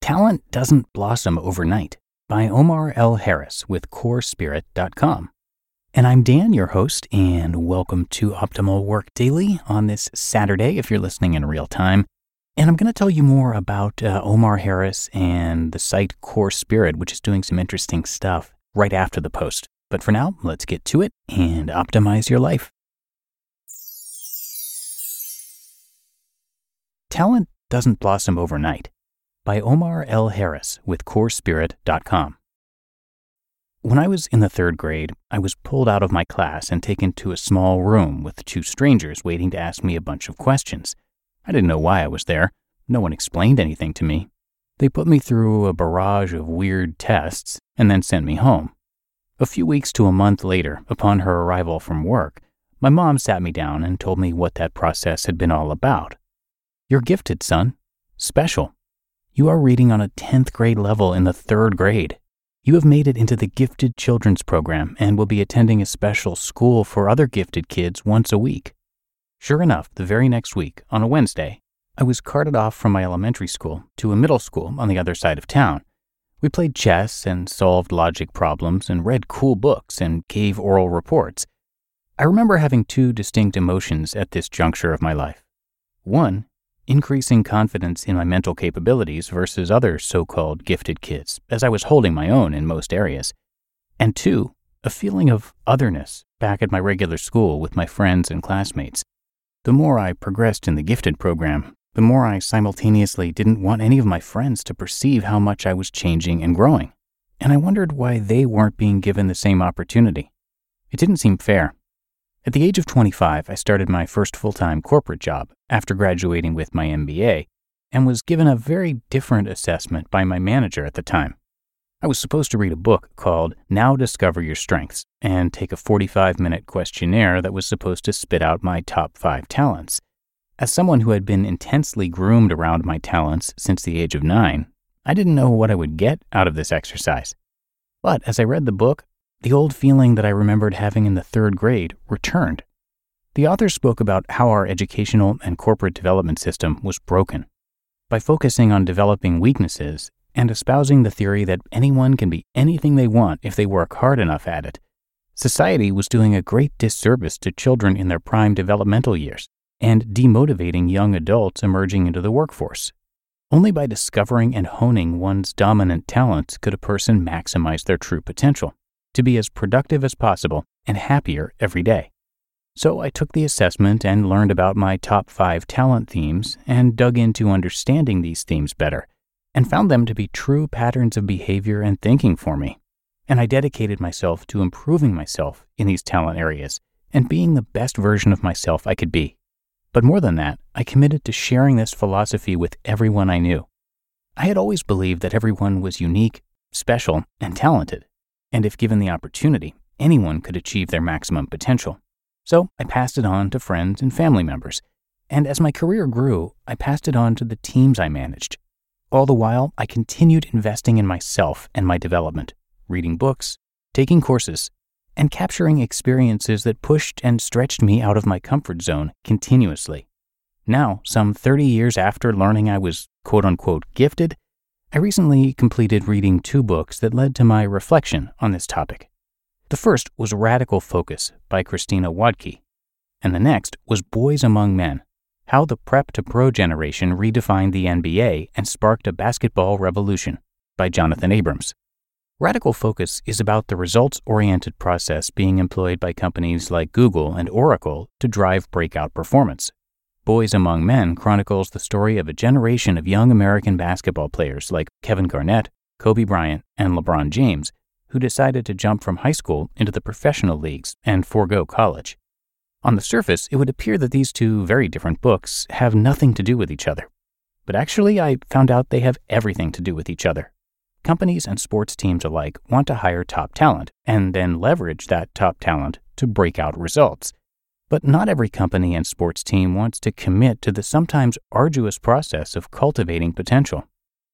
Talent doesn't blossom overnight by Omar L. Harris with CoreSpirit.com. And I'm Dan, your host, and welcome to Optimal Work Daily on this Saturday if you're listening in real time. And I'm going to tell you more about uh, Omar Harris and the site Core Spirit, which is doing some interesting stuff right after the post. But for now, let's get to it and optimize your life. Talent doesn't blossom overnight by Omar L. Harris with CoreSpirit.com. When I was in the third grade, I was pulled out of my class and taken to a small room with two strangers waiting to ask me a bunch of questions. I didn't know why I was there. No one explained anything to me. They put me through a barrage of weird tests and then sent me home. A few weeks to a month later, upon her arrival from work, my mom sat me down and told me what that process had been all about. You're gifted, son. Special. You are reading on a 10th grade level in the third grade. You have made it into the Gifted Children's Program and will be attending a special school for other gifted kids once a week. Sure enough, the very next week, on a Wednesday, I was carted off from my elementary school to a middle school on the other side of town. We played chess and solved logic problems and read cool books and gave oral reports. I remember having two distinct emotions at this juncture of my life. One increasing confidence in my mental capabilities versus other so called gifted kids, as I was holding my own in most areas. And two, a feeling of otherness back at my regular school with my friends and classmates. The more I progressed in the gifted program, the more I simultaneously didn't want any of my friends to perceive how much I was changing and growing. And I wondered why they weren't being given the same opportunity. It didn't seem fair. At the age of 25, I started my first full time corporate job after graduating with my MBA and was given a very different assessment by my manager at the time. I was supposed to read a book called Now Discover Your Strengths and take a 45 minute questionnaire that was supposed to spit out my top five talents. As someone who had been intensely groomed around my talents since the age of nine, I didn't know what I would get out of this exercise. But as I read the book, the old feeling that I remembered having in the third grade returned. The author spoke about how our educational and corporate development system was broken. By focusing on developing weaknesses and espousing the theory that anyone can be anything they want if they work hard enough at it, society was doing a great disservice to children in their prime developmental years and demotivating young adults emerging into the workforce. Only by discovering and honing one's dominant talents could a person maximize their true potential to be as productive as possible and happier every day. So I took the assessment and learned about my top five talent themes and dug into understanding these themes better and found them to be true patterns of behavior and thinking for me. And I dedicated myself to improving myself in these talent areas and being the best version of myself I could be. But more than that, I committed to sharing this philosophy with everyone I knew. I had always believed that everyone was unique, special, and talented and if given the opportunity, anyone could achieve their maximum potential. So I passed it on to friends and family members. And as my career grew, I passed it on to the teams I managed. All the while, I continued investing in myself and my development, reading books, taking courses, and capturing experiences that pushed and stretched me out of my comfort zone continuously. Now, some 30 years after learning I was quote unquote gifted, I recently completed reading two books that led to my reflection on this topic. The first was Radical Focus by Christina Wodtke, and the next was Boys Among Men How the Prep to Pro Generation Redefined the NBA and Sparked a Basketball Revolution by Jonathan Abrams. Radical Focus is about the results oriented process being employed by companies like Google and Oracle to drive breakout performance. Boys Among Men chronicles the story of a generation of young American basketball players like Kevin Garnett, Kobe Bryant, and LeBron James who decided to jump from high school into the professional leagues and forego college. On the surface, it would appear that these two very different books have nothing to do with each other. But actually, I found out they have everything to do with each other. Companies and sports teams alike want to hire top talent and then leverage that top talent to break out results. But not every company and sports team wants to commit to the sometimes arduous process of cultivating potential.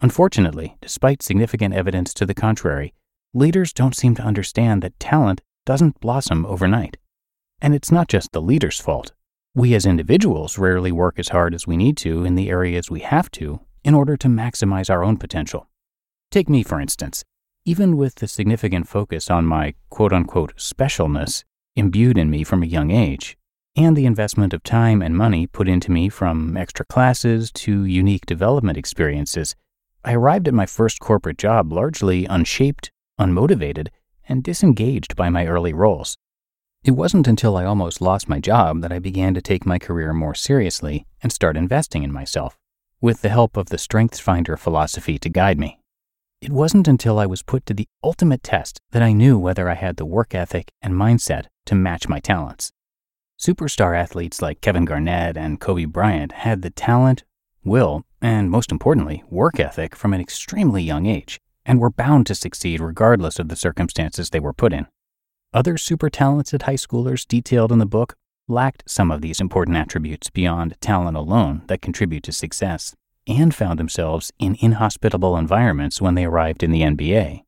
Unfortunately, despite significant evidence to the contrary, leaders don't seem to understand that talent doesn't blossom overnight. And it's not just the leader's fault. We as individuals rarely work as hard as we need to in the areas we have to in order to maximize our own potential. Take me, for instance. Even with the significant focus on my quote unquote specialness imbued in me from a young age, and the investment of time and money put into me from extra classes to unique development experiences, I arrived at my first corporate job largely unshaped, unmotivated, and disengaged by my early roles. It wasn't until I almost lost my job that I began to take my career more seriously and start investing in myself, with the help of the StrengthsFinder philosophy to guide me. It wasn't until I was put to the ultimate test that I knew whether I had the work ethic and mindset to match my talents. Superstar athletes like Kevin Garnett and Kobe Bryant had the talent, will, and most importantly, work ethic from an extremely young age, and were bound to succeed regardless of the circumstances they were put in. Other super talented high schoolers detailed in the book lacked some of these important attributes beyond talent alone that contribute to success and found themselves in inhospitable environments when they arrived in the NBA.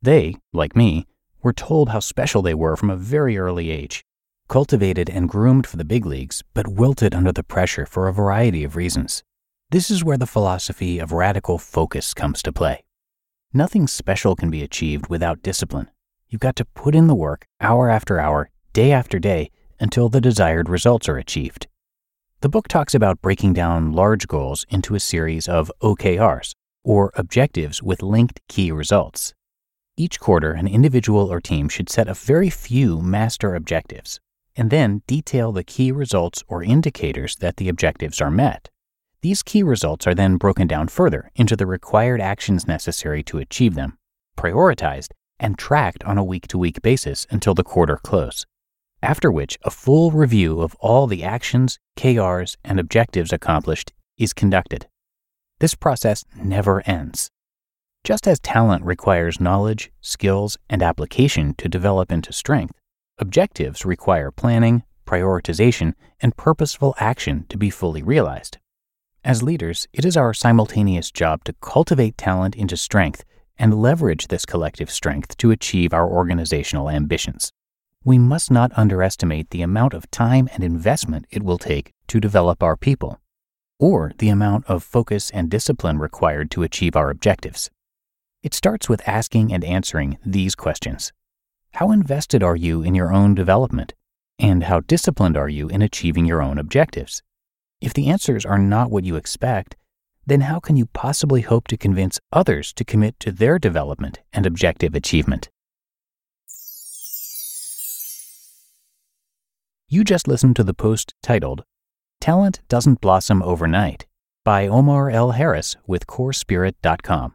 They, like me, were told how special they were from a very early age, cultivated and groomed for the big leagues, but wilted under the pressure for a variety of reasons. This is where the philosophy of radical focus comes to play. Nothing special can be achieved without discipline. You've got to put in the work hour after hour, day after day, until the desired results are achieved. The book talks about breaking down large goals into a series of OKRs, or objectives with linked key results. Each quarter, an individual or team should set a very few master objectives, and then detail the key results or indicators that the objectives are met. These key results are then broken down further into the required actions necessary to achieve them, prioritized, and tracked on a week to week basis until the quarter close after which a full review of all the actions, KRs, and objectives accomplished is conducted. This process never ends. Just as talent requires knowledge, skills, and application to develop into strength, objectives require planning, prioritization, and purposeful action to be fully realized. As leaders, it is our simultaneous job to cultivate talent into strength and leverage this collective strength to achieve our organizational ambitions we must not underestimate the amount of time and investment it will take to develop our people, or the amount of focus and discipline required to achieve our objectives. It starts with asking and answering these questions How invested are you in your own development? And how disciplined are you in achieving your own objectives? If the answers are not what you expect, then how can you possibly hope to convince others to commit to their development and objective achievement? You just listened to the post titled Talent Doesn't Blossom Overnight by Omar L. Harris with CoreSpirit.com.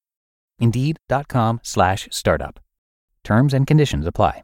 Indeed.com slash startup. Terms and conditions apply.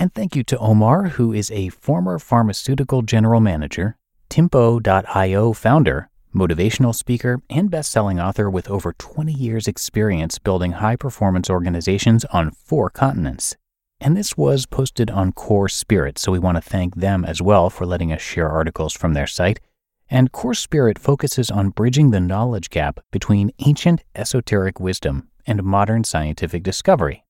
And thank you to Omar, who is a former pharmaceutical general manager, Timpo.io founder, motivational speaker, and best-selling author with over 20 years experience building high-performance organizations on four continents. And this was posted on Core Spirit, so we want to thank them as well for letting us share articles from their site. And Core Spirit focuses on bridging the knowledge gap between ancient esoteric wisdom and modern scientific discovery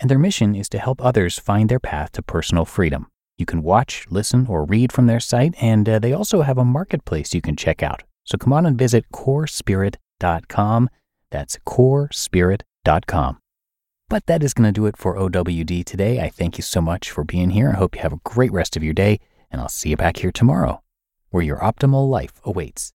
and their mission is to help others find their path to personal freedom. You can watch, listen, or read from their site, and uh, they also have a marketplace you can check out. So come on and visit corespirit.com. That's corespirit.com. But that is going to do it for OWD today. I thank you so much for being here. I hope you have a great rest of your day, and I'll see you back here tomorrow, where your optimal life awaits.